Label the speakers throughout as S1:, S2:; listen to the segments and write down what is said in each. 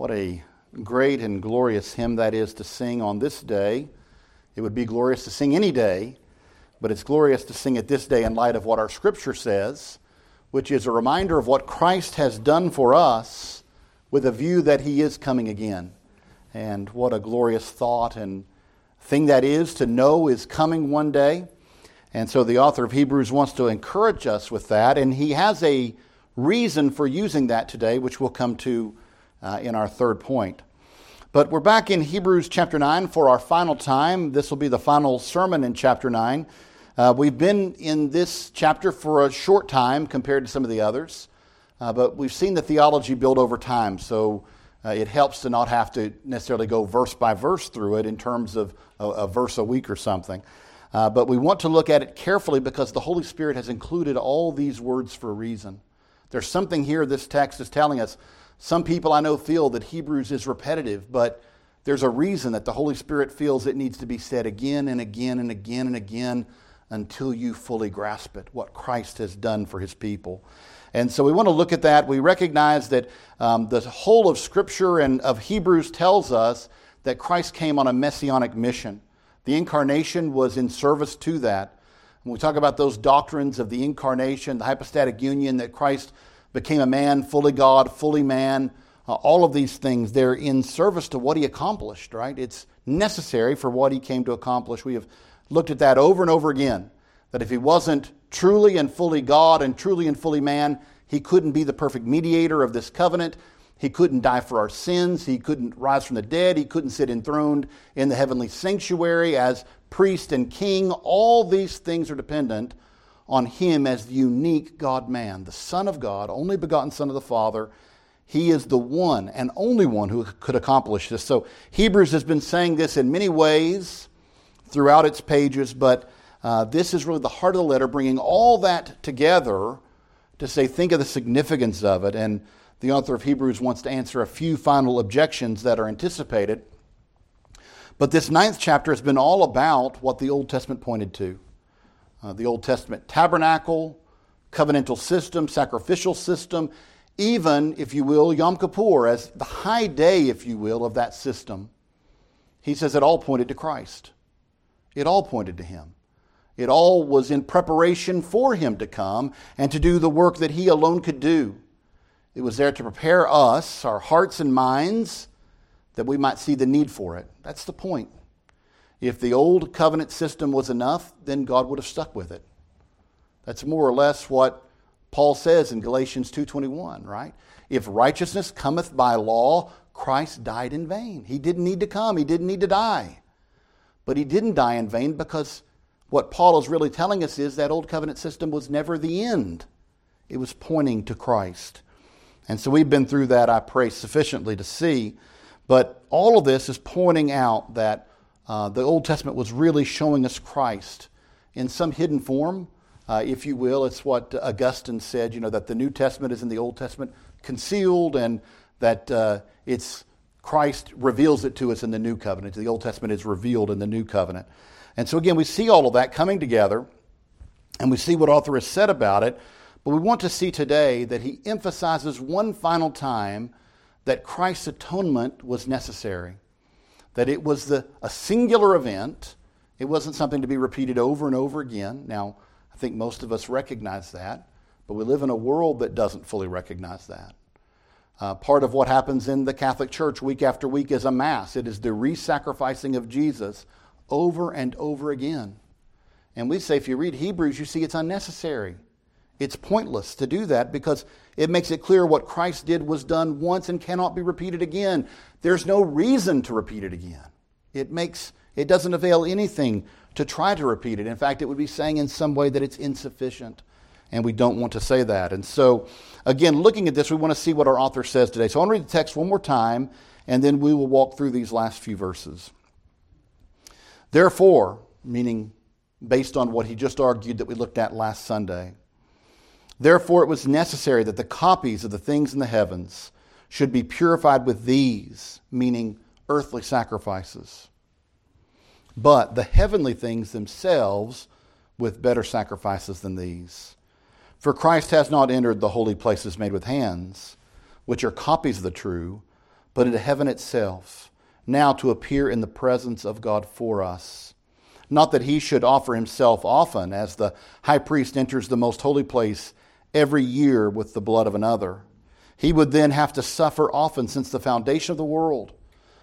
S1: What a great and glorious hymn that is to sing on this day. It would be glorious to sing any day, but it's glorious to sing it this day in light of what our scripture says, which is a reminder of what Christ has done for us with a view that he is coming again. And what a glorious thought and thing that is to know is coming one day. And so the author of Hebrews wants to encourage us with that, and he has a reason for using that today, which we'll come to uh, in our third point. But we're back in Hebrews chapter 9 for our final time. This will be the final sermon in chapter 9. Uh, we've been in this chapter for a short time compared to some of the others, uh, but we've seen the theology build over time, so uh, it helps to not have to necessarily go verse by verse through it in terms of a, a verse a week or something. Uh, but we want to look at it carefully because the Holy Spirit has included all these words for a reason. There's something here this text is telling us some people I know feel that Hebrews is repetitive, but there's a reason that the Holy Spirit feels it needs to be said again and again and again and again until you fully grasp it, what Christ has done for his people. And so we want to look at that. We recognize that um, the whole of Scripture and of Hebrews tells us that Christ came on a messianic mission. The incarnation was in service to that. When we talk about those doctrines of the incarnation, the hypostatic union, that Christ became a man, fully God, fully man. Uh, all of these things, they're in service to what he accomplished, right? It's necessary for what he came to accomplish. We have looked at that over and over again. That if he wasn't truly and fully God and truly and fully man, he couldn't be the perfect mediator of this covenant. He couldn't die for our sins. He couldn't rise from the dead. He couldn't sit enthroned in the heavenly sanctuary as priest and king. All these things are dependent on him as the unique God man, the Son of God, only begotten Son of the Father. He is the one and only one who could accomplish this. So Hebrews has been saying this in many ways throughout its pages, but uh, this is really the heart of the letter, bringing all that together to say, think of the significance of it. And the author of Hebrews wants to answer a few final objections that are anticipated. But this ninth chapter has been all about what the Old Testament pointed to uh, the Old Testament tabernacle, covenantal system, sacrificial system, even, if you will, Yom Kippur as the high day, if you will, of that system. He says it all pointed to Christ. It all pointed to Him. It all was in preparation for Him to come and to do the work that He alone could do. It was there to prepare us, our hearts and minds, that we might see the need for it. That's the point. If the old covenant system was enough, then God would have stuck with it. That's more or less what Paul says in Galatians 2:21, right? If righteousness cometh by law, Christ died in vain. He didn't need to come, he didn't need to die. But he didn't die in vain because what Paul is really telling us is that old covenant system was never the end. It was pointing to Christ. And so we've been through that, I pray, sufficiently to see. But all of this is pointing out that uh, the Old Testament was really showing us Christ in some hidden form, uh, if you will. It's what Augustine said, you know, that the New Testament is in the Old Testament concealed and that uh, it's Christ reveals it to us in the New Covenant. The Old Testament is revealed in the New Covenant. And so, again, we see all of that coming together and we see what author has said about it. But we want to see today that he emphasizes one final time that Christ's atonement was necessary that it was the, a singular event. It wasn't something to be repeated over and over again. Now, I think most of us recognize that, but we live in a world that doesn't fully recognize that. Uh, part of what happens in the Catholic Church week after week is a Mass. It is the re sacrificing of Jesus over and over again. And we say if you read Hebrews, you see it's unnecessary. It's pointless to do that because it makes it clear what Christ did was done once and cannot be repeated again. There's no reason to repeat it again. It makes it doesn't avail anything to try to repeat it. In fact, it would be saying in some way that it's insufficient. And we don't want to say that. And so, again, looking at this, we want to see what our author says today. So I want to read the text one more time, and then we will walk through these last few verses. Therefore, meaning based on what he just argued that we looked at last Sunday, Therefore, it was necessary that the copies of the things in the heavens should be purified with these, meaning earthly sacrifices, but the heavenly things themselves with better sacrifices than these. For Christ has not entered the holy places made with hands, which are copies of the true, but into heaven itself, now to appear in the presence of God for us. Not that he should offer himself often, as the high priest enters the most holy place every year with the blood of another. He would then have to suffer often since the foundation of the world.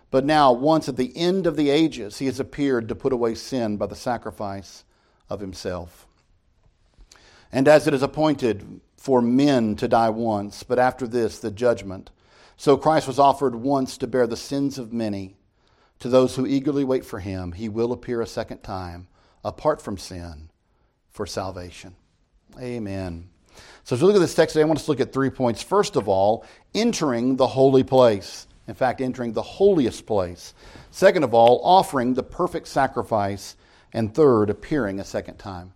S1: But now, once at the end of the ages, he has appeared to put away sin by the sacrifice of himself. And as it is appointed for men to die once, but after this, the judgment, so Christ was offered once to bear the sins of many. To those who eagerly wait for him, he will appear a second time, apart from sin, for salvation. Amen. So, as we look at this text today, I want us to look at three points. First of all, entering the holy place. In fact, entering the holiest place. Second of all, offering the perfect sacrifice. And third, appearing a second time.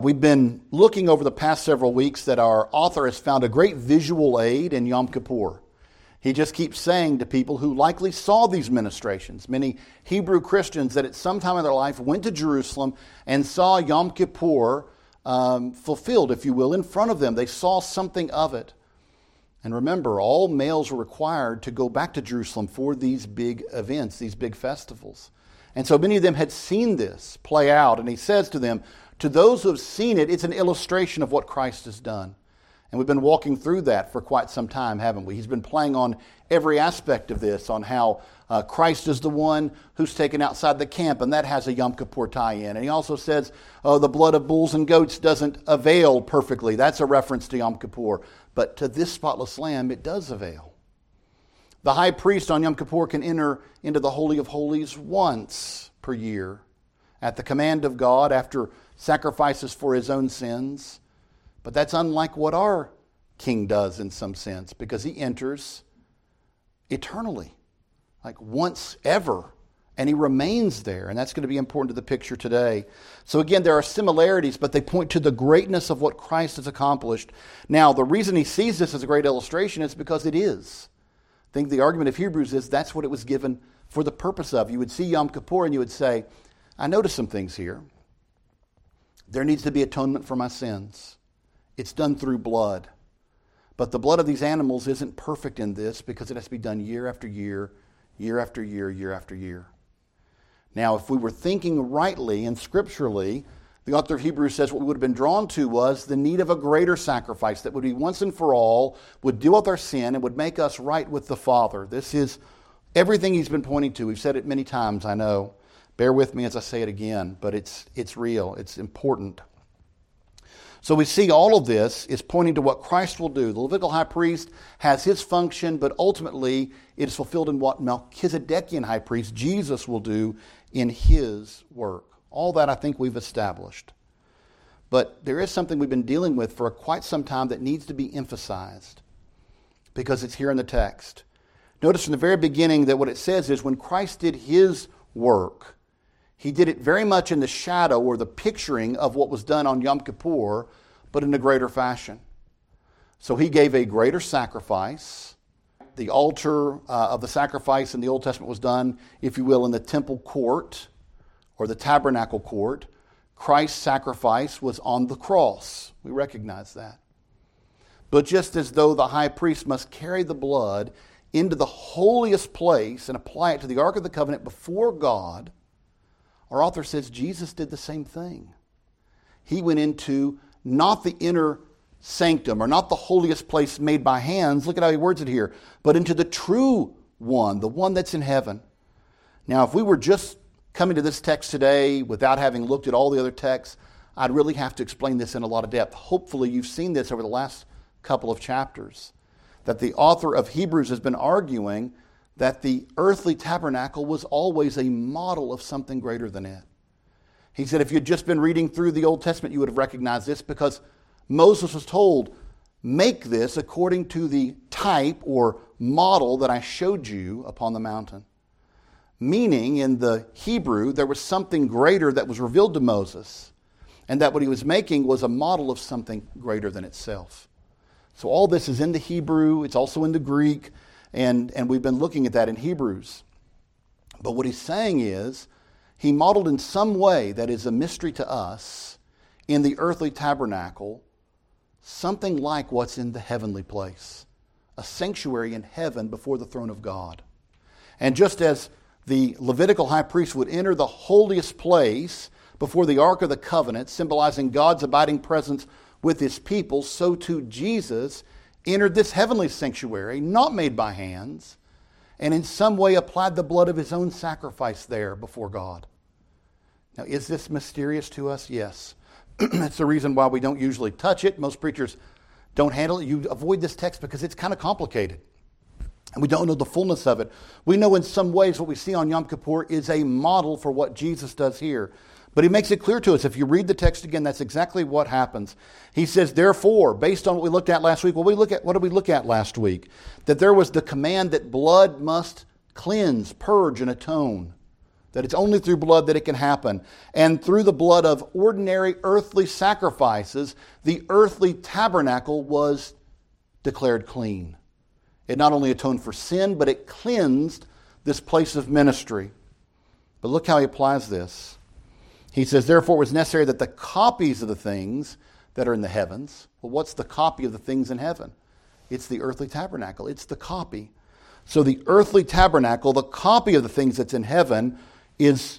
S1: We've been looking over the past several weeks that our author has found a great visual aid in Yom Kippur. He just keeps saying to people who likely saw these ministrations, many Hebrew Christians that at some time in their life went to Jerusalem and saw Yom Kippur um, fulfilled, if you will, in front of them. They saw something of it. And remember, all males were required to go back to Jerusalem for these big events, these big festivals. And so many of them had seen this play out. And he says to them, To those who have seen it, it's an illustration of what Christ has done. And we've been walking through that for quite some time, haven't we? He's been playing on every aspect of this, on how uh, Christ is the one who's taken outside the camp, and that has a Yom Kippur tie in. And he also says, oh, the blood of bulls and goats doesn't avail perfectly. That's a reference to Yom Kippur. But to this spotless lamb, it does avail. The high priest on Yom Kippur can enter into the Holy of Holies once per year at the command of God after sacrifices for his own sins. But that's unlike what our king does in some sense because he enters eternally, like once ever, and he remains there. And that's going to be important to the picture today. So, again, there are similarities, but they point to the greatness of what Christ has accomplished. Now, the reason he sees this as a great illustration is because it is. I think the argument of Hebrews is that's what it was given for the purpose of. You would see Yom Kippur and you would say, I notice some things here. There needs to be atonement for my sins. It's done through blood. But the blood of these animals isn't perfect in this because it has to be done year after year, year after year, year after year. Now, if we were thinking rightly and scripturally, the author of Hebrews says what we would have been drawn to was the need of a greater sacrifice that would be once and for all, would deal with our sin, and would make us right with the Father. This is everything he's been pointing to. We've said it many times, I know. Bear with me as I say it again, but it's, it's real, it's important. So we see all of this is pointing to what Christ will do. The Levitical high priest has his function, but ultimately it is fulfilled in what Melchizedekian high priest, Jesus, will do in his work. All that I think we've established. But there is something we've been dealing with for quite some time that needs to be emphasized because it's here in the text. Notice from the very beginning that what it says is when Christ did his work, he did it very much in the shadow or the picturing of what was done on Yom Kippur, but in a greater fashion. So he gave a greater sacrifice. The altar uh, of the sacrifice in the Old Testament was done, if you will, in the temple court or the tabernacle court. Christ's sacrifice was on the cross. We recognize that. But just as though the high priest must carry the blood into the holiest place and apply it to the Ark of the Covenant before God, our author says Jesus did the same thing. He went into not the inner sanctum or not the holiest place made by hands. Look at how he words it here, but into the true one, the one that's in heaven. Now, if we were just coming to this text today without having looked at all the other texts, I'd really have to explain this in a lot of depth. Hopefully, you've seen this over the last couple of chapters. That the author of Hebrews has been arguing that the earthly tabernacle was always a model of something greater than it. He said, if you'd just been reading through the Old Testament, you would have recognized this because Moses was told, make this according to the type or model that I showed you upon the mountain. Meaning, in the Hebrew, there was something greater that was revealed to Moses, and that what he was making was a model of something greater than itself. So, all this is in the Hebrew, it's also in the Greek. And, and we've been looking at that in Hebrews. But what he's saying is, he modeled in some way that is a mystery to us in the earthly tabernacle something like what's in the heavenly place a sanctuary in heaven before the throne of God. And just as the Levitical high priest would enter the holiest place before the Ark of the Covenant, symbolizing God's abiding presence with his people, so too Jesus entered this heavenly sanctuary, not made by hands, and in some way applied the blood of his own sacrifice there before God. Now, is this mysterious to us? Yes. That's the reason why we don't usually touch it. Most preachers don't handle it. You avoid this text because it's kind of complicated. And we don't know the fullness of it. We know in some ways what we see on Yom Kippur is a model for what Jesus does here. But he makes it clear to us. If you read the text again, that's exactly what happens. He says, therefore, based on what we looked at last week, well, we look at what did we look at last week? That there was the command that blood must cleanse, purge, and atone. That it's only through blood that it can happen. And through the blood of ordinary earthly sacrifices, the earthly tabernacle was declared clean. It not only atoned for sin, but it cleansed this place of ministry. But look how he applies this. He says, Therefore, it was necessary that the copies of the things that are in the heavens. Well, what's the copy of the things in heaven? It's the earthly tabernacle, it's the copy. So, the earthly tabernacle, the copy of the things that's in heaven, is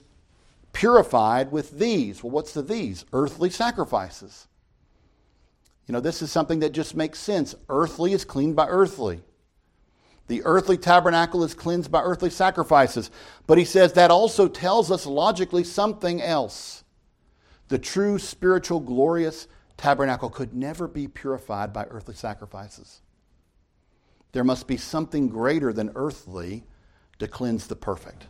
S1: purified with these. Well, what's the these? Earthly sacrifices. You know, this is something that just makes sense. Earthly is cleaned by earthly. The earthly tabernacle is cleansed by earthly sacrifices. But he says that also tells us logically something else. The true spiritual, glorious tabernacle could never be purified by earthly sacrifices. There must be something greater than earthly to cleanse the perfect.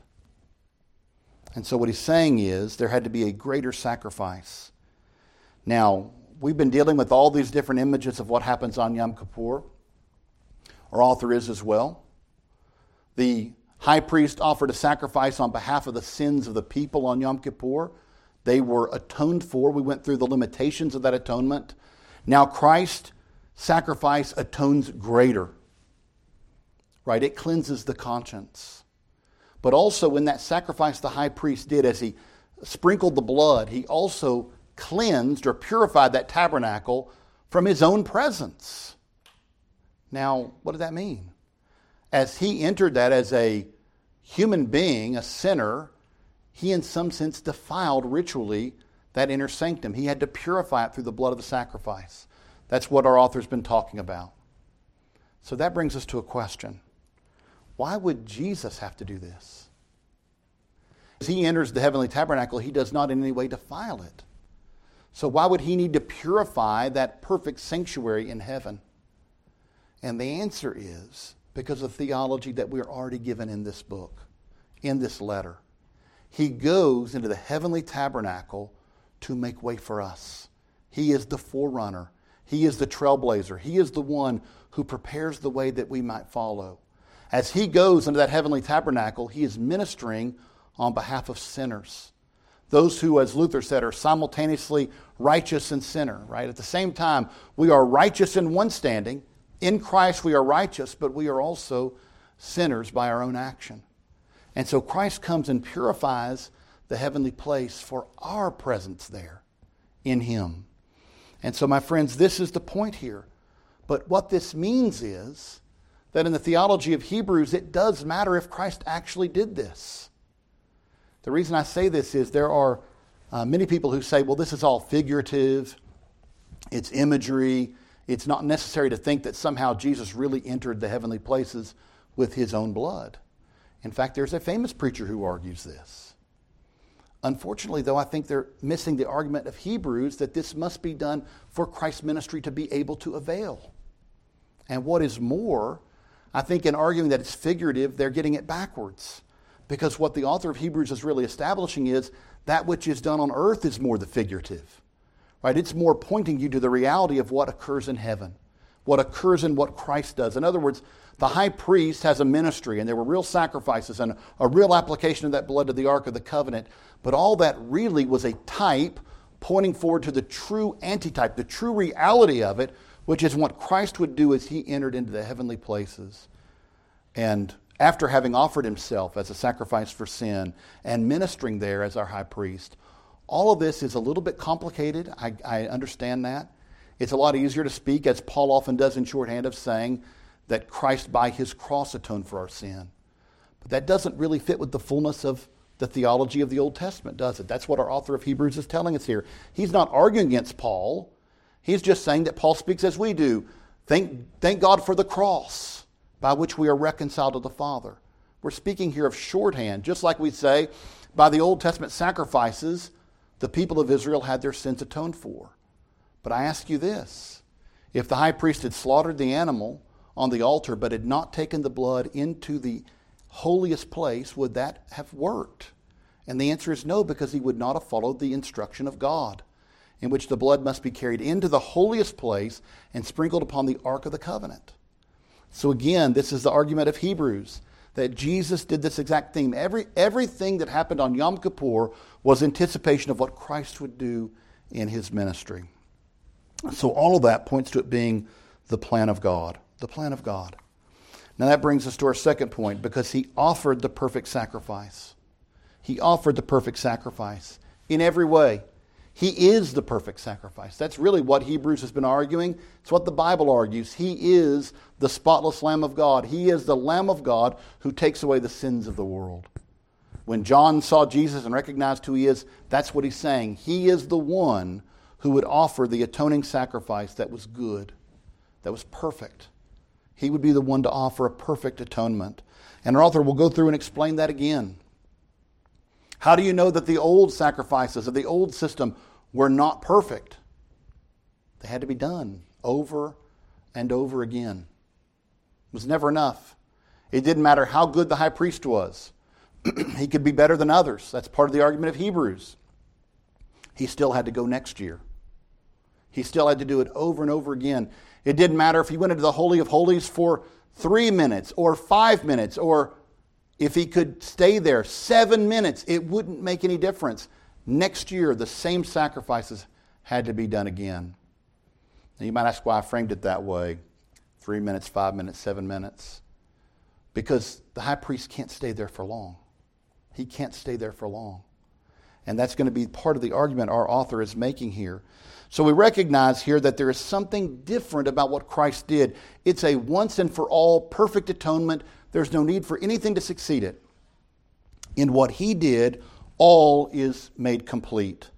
S1: And so, what he's saying is there had to be a greater sacrifice. Now, we've been dealing with all these different images of what happens on Yom Kippur. Our author is as well. The high priest offered a sacrifice on behalf of the sins of the people on Yom Kippur. They were atoned for. We went through the limitations of that atonement. Now, Christ's sacrifice atones greater, right? It cleanses the conscience. But also, in that sacrifice the high priest did, as he sprinkled the blood, he also cleansed or purified that tabernacle from his own presence. Now, what does that mean? As he entered that as a human being, a sinner, he in some sense defiled ritually that inner sanctum. He had to purify it through the blood of the sacrifice. That's what our author's been talking about. So that brings us to a question why would Jesus have to do this? As he enters the heavenly tabernacle, he does not in any way defile it. So why would he need to purify that perfect sanctuary in heaven? And the answer is because of theology that we're already given in this book, in this letter. He goes into the heavenly tabernacle to make way for us. He is the forerunner. He is the trailblazer. He is the one who prepares the way that we might follow. As he goes into that heavenly tabernacle, he is ministering on behalf of sinners. Those who, as Luther said, are simultaneously righteous and sinner, right? At the same time, we are righteous in one standing. In Christ, we are righteous, but we are also sinners by our own action. And so Christ comes and purifies the heavenly place for our presence there in Him. And so, my friends, this is the point here. But what this means is that in the theology of Hebrews, it does matter if Christ actually did this. The reason I say this is there are uh, many people who say, well, this is all figurative, it's imagery, it's not necessary to think that somehow Jesus really entered the heavenly places with his own blood. In fact, there's a famous preacher who argues this. Unfortunately, though, I think they're missing the argument of Hebrews that this must be done for Christ's ministry to be able to avail. And what is more, I think in arguing that it's figurative, they're getting it backwards. Because what the author of Hebrews is really establishing is that which is done on earth is more the figurative. Right? It's more pointing you to the reality of what occurs in heaven, what occurs in what Christ does. In other words, the high priest has a ministry, and there were real sacrifices and a real application of that blood to the Ark of the Covenant. But all that really was a type pointing forward to the true antitype, the true reality of it, which is what Christ would do as he entered into the heavenly places. And after having offered himself as a sacrifice for sin and ministering there as our high priest, all of this is a little bit complicated. I, I understand that. It's a lot easier to speak, as Paul often does in shorthand, of saying that Christ by his cross atoned for our sin. But that doesn't really fit with the fullness of the theology of the Old Testament, does it? That's what our author of Hebrews is telling us here. He's not arguing against Paul. He's just saying that Paul speaks as we do. Thank, thank God for the cross by which we are reconciled to the Father. We're speaking here of shorthand, just like we say, by the Old Testament sacrifices, the people of Israel had their sins atoned for. But I ask you this if the high priest had slaughtered the animal on the altar but had not taken the blood into the holiest place, would that have worked? And the answer is no, because he would not have followed the instruction of God, in which the blood must be carried into the holiest place and sprinkled upon the Ark of the Covenant. So again, this is the argument of Hebrews that Jesus did this exact thing. Every, everything that happened on Yom Kippur was anticipation of what Christ would do in his ministry. So all of that points to it being the plan of God. The plan of God. Now that brings us to our second point because he offered the perfect sacrifice. He offered the perfect sacrifice in every way. He is the perfect sacrifice. That's really what Hebrews has been arguing. It's what the Bible argues. He is the spotless Lamb of God. He is the Lamb of God who takes away the sins of the world. When John saw Jesus and recognized who he is, that's what he's saying. He is the one who would offer the atoning sacrifice that was good, that was perfect. He would be the one to offer a perfect atonement. And our author will go through and explain that again. How do you know that the old sacrifices of the old system were not perfect. They had to be done over and over again. It was never enough. It didn't matter how good the high priest was, he could be better than others. That's part of the argument of Hebrews. He still had to go next year. He still had to do it over and over again. It didn't matter if he went into the Holy of Holies for three minutes or five minutes or if he could stay there seven minutes, it wouldn't make any difference. Next year, the same sacrifices had to be done again. Now, you might ask why I framed it that way three minutes, five minutes, seven minutes. Because the high priest can't stay there for long. He can't stay there for long. And that's going to be part of the argument our author is making here. So we recognize here that there is something different about what Christ did. It's a once and for all perfect atonement. There's no need for anything to succeed it. In what he did, all is made complete.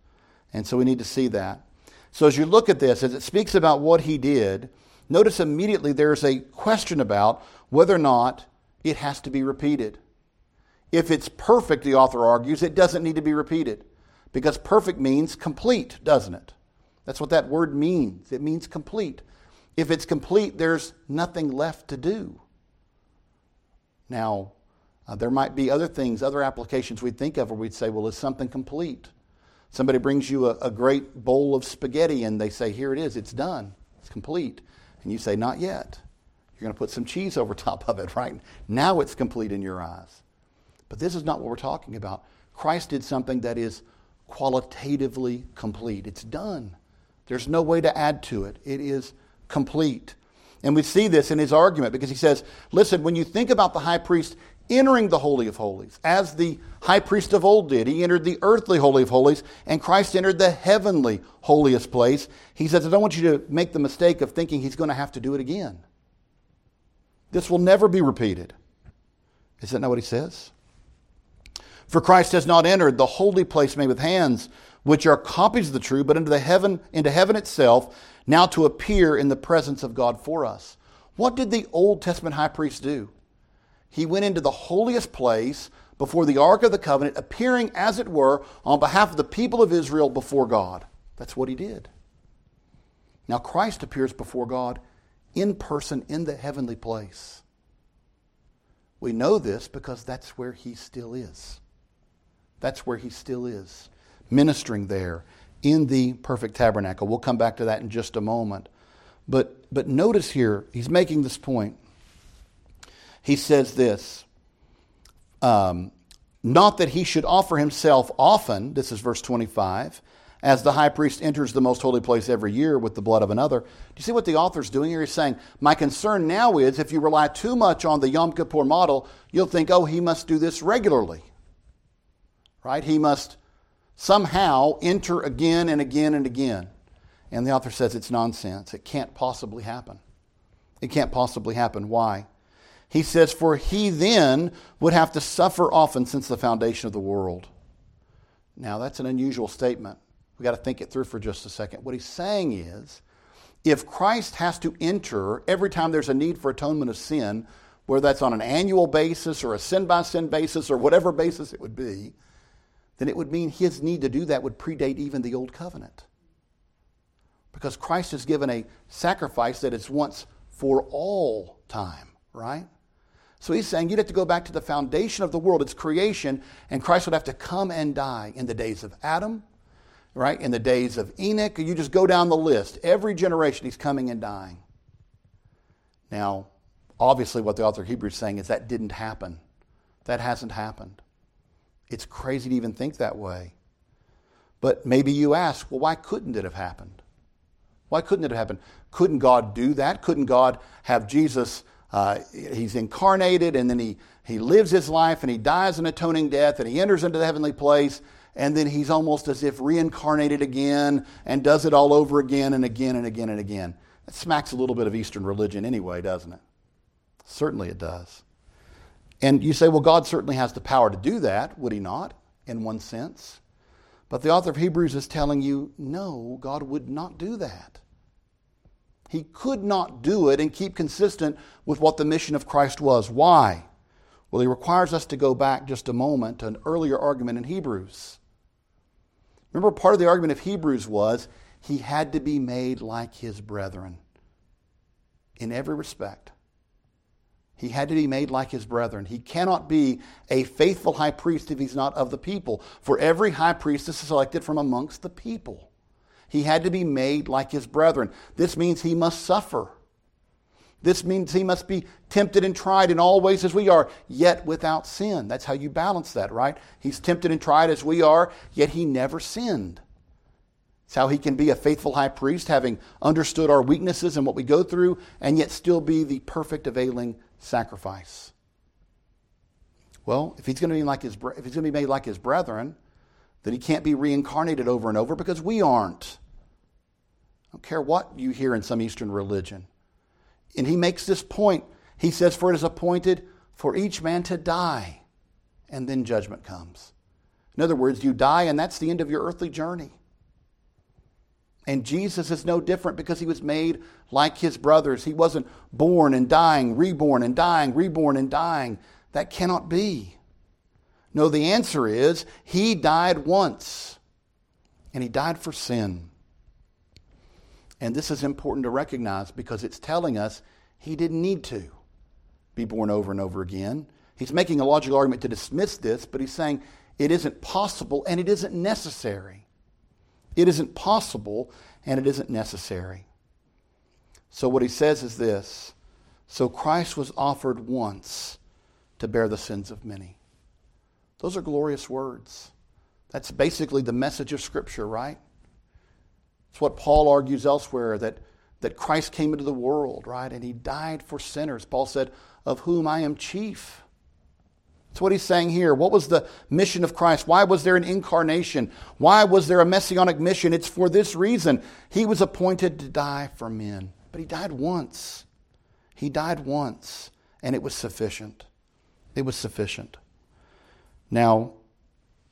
S1: And so we need to see that. So as you look at this, as it speaks about what he did, notice immediately there's a question about whether or not it has to be repeated. If it's perfect, the author argues, it doesn't need to be repeated. Because perfect means complete, doesn't it? That's what that word means. It means complete. If it's complete, there's nothing left to do. Now, uh, there might be other things, other applications we'd think of where we'd say, well, is something complete? Somebody brings you a, a great bowl of spaghetti and they say, here it is, it's done, it's complete. And you say, not yet. You're going to put some cheese over top of it, right? Now it's complete in your eyes. But this is not what we're talking about. Christ did something that is qualitatively complete. It's done. There's no way to add to it. It is complete. And we see this in his argument because he says, listen, when you think about the high priest, entering the Holy of Holies, as the high priest of old did. He entered the earthly Holy of Holies, and Christ entered the heavenly holiest place. He says, I don't want you to make the mistake of thinking he's going to have to do it again. This will never be repeated. Is that not what he says? For Christ has not entered the holy place made with hands, which are copies of the true, but into the heaven, into heaven itself, now to appear in the presence of God for us. What did the Old Testament high priest do? He went into the holiest place before the Ark of the Covenant, appearing, as it were, on behalf of the people of Israel before God. That's what he did. Now, Christ appears before God in person in the heavenly place. We know this because that's where he still is. That's where he still is, ministering there in the perfect tabernacle. We'll come back to that in just a moment. But, but notice here, he's making this point he says this um, Not that he should offer himself often, this is verse 25, as the high priest enters the most holy place every year with the blood of another. Do you see what the author's doing here? He's saying, My concern now is if you rely too much on the Yom Kippur model, you'll think, oh, he must do this regularly. Right? He must somehow enter again and again and again. And the author says it's nonsense. It can't possibly happen. It can't possibly happen. Why? He says, For he then would have to suffer often since the foundation of the world. Now, that's an unusual statement. We've got to think it through for just a second. What he's saying is, if Christ has to enter every time there's a need for atonement of sin, whether that's on an annual basis or a sin by sin basis or whatever basis it would be, then it would mean his need to do that would predate even the old covenant. Because Christ has given a sacrifice that is once for all time, right? So he's saying you'd have to go back to the foundation of the world, its creation, and Christ would have to come and die in the days of Adam, right? In the days of Enoch. You just go down the list. Every generation he's coming and dying. Now, obviously, what the author of Hebrews is saying is that didn't happen. That hasn't happened. It's crazy to even think that way. But maybe you ask, well, why couldn't it have happened? Why couldn't it have happened? Couldn't God do that? Couldn't God have Jesus? Uh, he's incarnated and then he, he lives his life and he dies an atoning death and he enters into the heavenly place and then he's almost as if reincarnated again and does it all over again and again and again and again. That smacks a little bit of Eastern religion anyway, doesn't it? Certainly it does. And you say, well, God certainly has the power to do that, would he not, in one sense? But the author of Hebrews is telling you, no, God would not do that. He could not do it and keep consistent with what the mission of Christ was. Why? Well, he requires us to go back just a moment to an earlier argument in Hebrews. Remember, part of the argument of Hebrews was he had to be made like his brethren in every respect. He had to be made like his brethren. He cannot be a faithful high priest if he's not of the people. For every high priest is selected from amongst the people. He had to be made like his brethren. This means he must suffer. This means he must be tempted and tried in all ways as we are, yet without sin. That's how you balance that, right? He's tempted and tried as we are, yet he never sinned. It's how he can be a faithful high priest, having understood our weaknesses and what we go through, and yet still be the perfect availing sacrifice. Well, if he's going to be like his, if he's going to be made like his brethren, then he can't be reincarnated over and over because we aren't. I don't care what you hear in some Eastern religion. And he makes this point. He says, For it is appointed for each man to die, and then judgment comes. In other words, you die, and that's the end of your earthly journey. And Jesus is no different because he was made like his brothers. He wasn't born and dying, reborn and dying, reborn and dying. That cannot be. No, the answer is he died once, and he died for sin. And this is important to recognize because it's telling us he didn't need to be born over and over again. He's making a logical argument to dismiss this, but he's saying it isn't possible and it isn't necessary. It isn't possible and it isn't necessary. So, what he says is this So, Christ was offered once to bear the sins of many. Those are glorious words. That's basically the message of Scripture, right? It's what Paul argues elsewhere that, that Christ came into the world, right? And he died for sinners. Paul said, Of whom I am chief. That's what he's saying here. What was the mission of Christ? Why was there an incarnation? Why was there a messianic mission? It's for this reason. He was appointed to die for men, but he died once. He died once, and it was sufficient. It was sufficient. Now,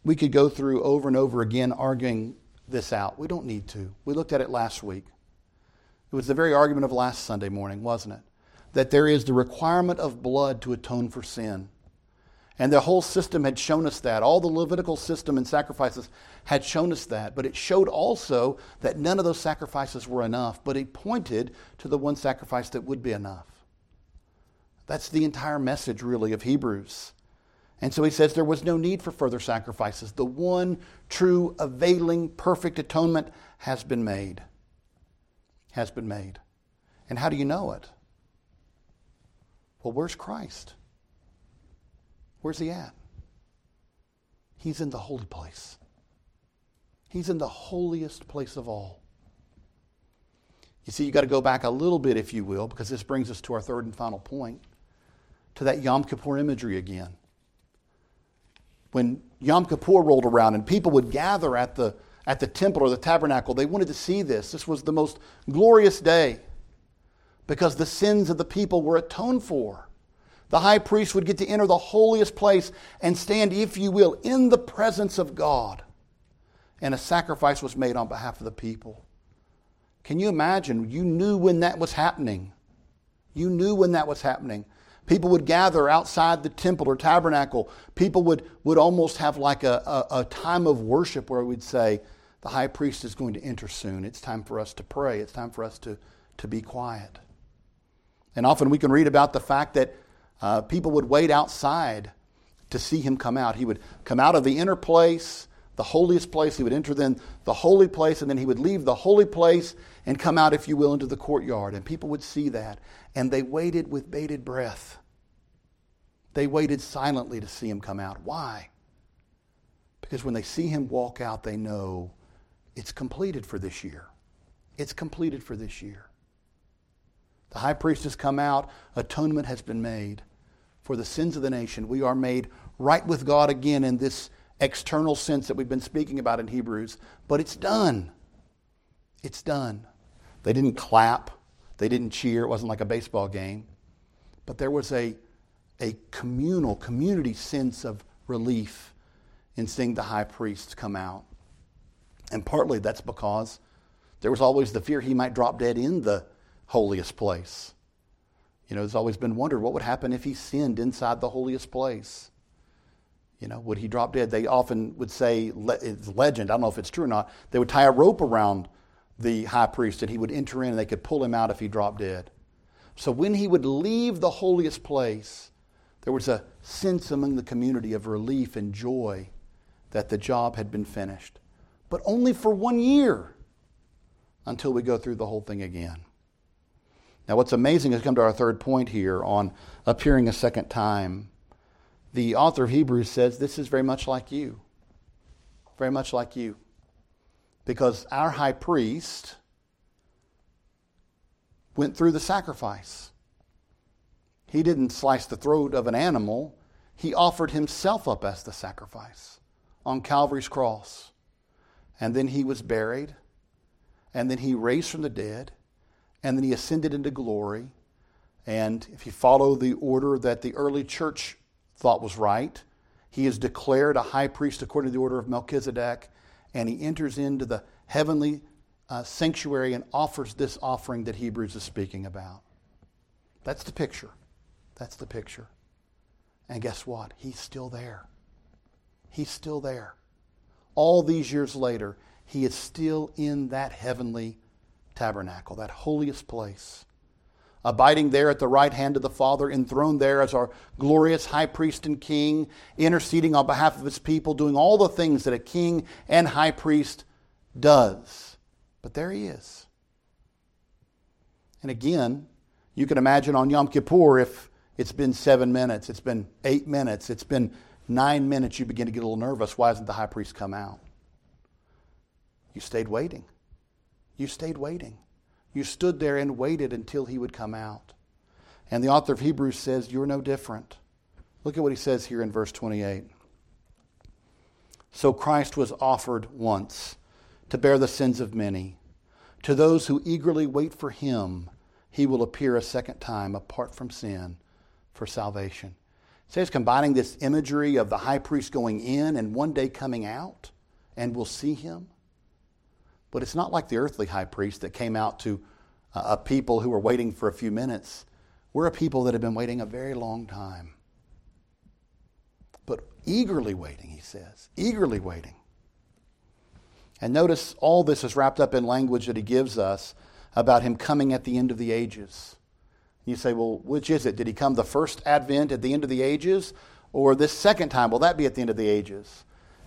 S1: we could go through over and over again arguing this out. We don't need to. We looked at it last week. It was the very argument of last Sunday morning, wasn't it? That there is the requirement of blood to atone for sin. And the whole system had shown us that. All the Levitical system and sacrifices had shown us that. But it showed also that none of those sacrifices were enough, but it pointed to the one sacrifice that would be enough. That's the entire message, really, of Hebrews. And so he says there was no need for further sacrifices. The one true, availing, perfect atonement has been made. Has been made. And how do you know it? Well, where's Christ? Where's he at? He's in the holy place. He's in the holiest place of all. You see, you've got to go back a little bit, if you will, because this brings us to our third and final point, to that Yom Kippur imagery again. When Yom Kippur rolled around and people would gather at the, at the temple or the tabernacle, they wanted to see this. This was the most glorious day. because the sins of the people were atoned for. The high priest would get to enter the holiest place and stand, if you will, in the presence of God. And a sacrifice was made on behalf of the people. Can you imagine? You knew when that was happening. You knew when that was happening. People would gather outside the temple or tabernacle. People would, would almost have like a, a, a time of worship where we'd say, The high priest is going to enter soon. It's time for us to pray. It's time for us to, to be quiet. And often we can read about the fact that uh, people would wait outside to see him come out. He would come out of the inner place, the holiest place. He would enter then the holy place, and then he would leave the holy place and come out, if you will, into the courtyard. And people would see that. And they waited with bated breath. They waited silently to see him come out. Why? Because when they see him walk out, they know it's completed for this year. It's completed for this year. The high priest has come out, atonement has been made for the sins of the nation. We are made right with God again in this external sense that we've been speaking about in Hebrews, but it's done. It's done. They didn't clap, they didn't cheer, it wasn't like a baseball game, but there was a, a communal, community sense of relief in seeing the high priest come out. And partly that's because there was always the fear he might drop dead in the holiest place. You know, there's always been wondered what would happen if he sinned inside the holiest place. You know, would he drop dead? They often would say, it's legend, I don't know if it's true or not, they would tie a rope around the high priest and he would enter in and they could pull him out if he dropped dead. So when he would leave the holiest place, there was a sense among the community of relief and joy that the job had been finished. But only for one year until we go through the whole thing again. Now, what's amazing is come to our third point here on appearing a second time. The author of Hebrews says this is very much like you. Very much like you. Because our high priest went through the sacrifice. He didn't slice the throat of an animal, he offered himself up as the sacrifice on Calvary's cross. And then he was buried, and then he raised from the dead and then he ascended into glory. And if you follow the order that the early church thought was right, he is declared a high priest according to the order of Melchizedek, and he enters into the heavenly uh, sanctuary and offers this offering that Hebrews is speaking about. That's the picture. That's the picture. And guess what? He's still there. He's still there. All these years later, he is still in that heavenly tabernacle, that holiest place. Abiding there at the right hand of the Father, enthroned there as our glorious high priest and king, interceding on behalf of his people, doing all the things that a king and high priest does. But there he is. And again, you can imagine on Yom Kippur if it's been seven minutes, it's been eight minutes, it's been nine minutes, you begin to get a little nervous. Why hasn't the high priest come out? You stayed waiting. You stayed waiting. You stood there and waited until he would come out. And the author of Hebrews says, You're no different. Look at what he says here in verse 28. So Christ was offered once to bear the sins of many. To those who eagerly wait for him, he will appear a second time apart from sin for salvation. Says combining this imagery of the high priest going in and one day coming out, and we'll see him. But it's not like the earthly high priest that came out to uh, a people who were waiting for a few minutes. We're a people that have been waiting a very long time. But eagerly waiting, he says, eagerly waiting. And notice all this is wrapped up in language that he gives us about him coming at the end of the ages. You say, well, which is it? Did he come the first advent at the end of the ages? Or this second time, will that be at the end of the ages?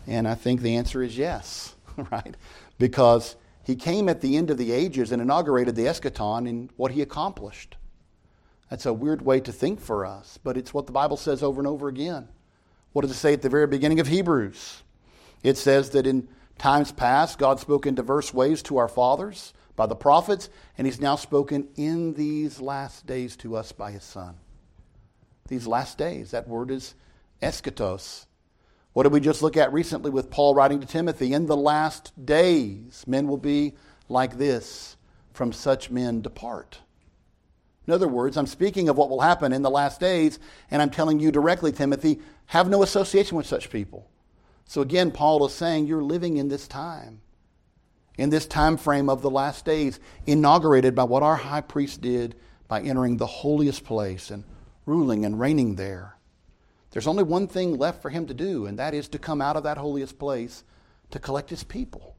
S1: And I think the answer is yes, right? Because he came at the end of the ages and inaugurated the eschaton in what he accomplished. That's a weird way to think for us, but it's what the Bible says over and over again. What does it say at the very beginning of Hebrews? It says that in times past, God spoke in diverse ways to our fathers by the prophets, and He's now spoken in these last days to us by His Son. These last days, that word is eschatos. What did we just look at recently with Paul writing to Timothy? In the last days, men will be like this. From such men depart. In other words, I'm speaking of what will happen in the last days, and I'm telling you directly, Timothy, have no association with such people. So again, Paul is saying you're living in this time, in this time frame of the last days, inaugurated by what our high priest did by entering the holiest place and ruling and reigning there. There's only one thing left for him to do, and that is to come out of that holiest place to collect his people.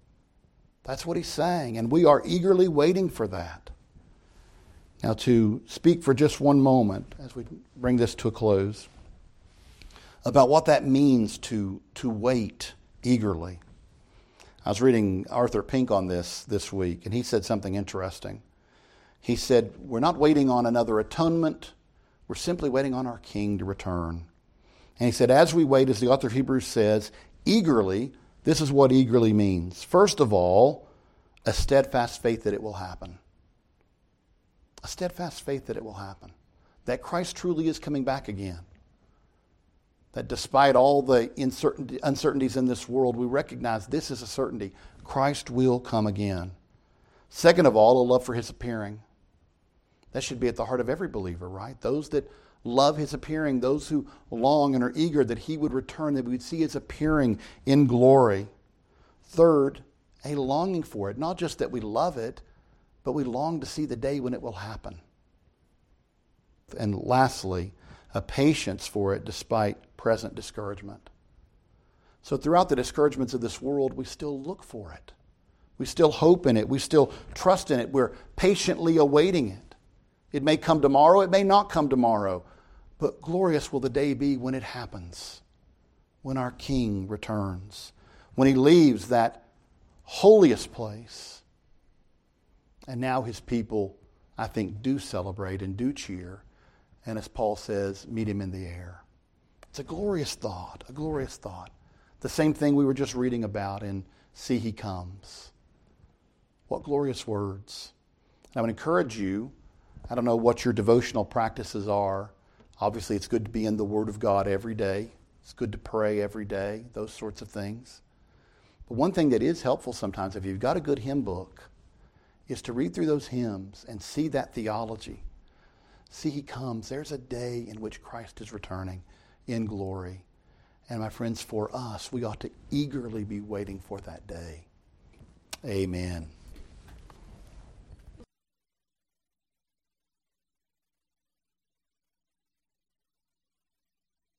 S1: That's what he's saying, and we are eagerly waiting for that. Now, to speak for just one moment as we bring this to a close about what that means to, to wait eagerly. I was reading Arthur Pink on this this week, and he said something interesting. He said, We're not waiting on another atonement, we're simply waiting on our King to return. And he said, As we wait, as the author of Hebrews says, eagerly, this is what eagerly means. First of all, a steadfast faith that it will happen a steadfast faith that it will happen, that Christ truly is coming back again. That despite all the uncertainties in this world, we recognize this is a certainty Christ will come again. Second of all, a love for his appearing. That should be at the heart of every believer, right? Those that love his appearing, those who long and are eager that he would return, that we would see his appearing in glory. Third, a longing for it. Not just that we love it, but we long to see the day when it will happen. And lastly, a patience for it despite present discouragement. So, throughout the discouragements of this world, we still look for it. We still hope in it. We still trust in it. We're patiently awaiting it. It may come tomorrow, it may not come tomorrow, but glorious will the day be when it happens, when our King returns, when he leaves that holiest place and now his people, I think, do celebrate and do cheer. And as Paul says, meet him in the air. It's a glorious thought, a glorious thought. The same thing we were just reading about in See He Comes. What glorious words. I would encourage you, I don't know what your devotional practices are. Obviously, it's good to be in the Word of God every day. It's good to pray every day, those sorts of things. But one thing that is helpful sometimes, if you've got a good hymn book, is to read through those hymns and see that theology. See, he comes. There's a day in which Christ is returning in glory. And my friends, for us, we ought to eagerly be waiting for that day. Amen.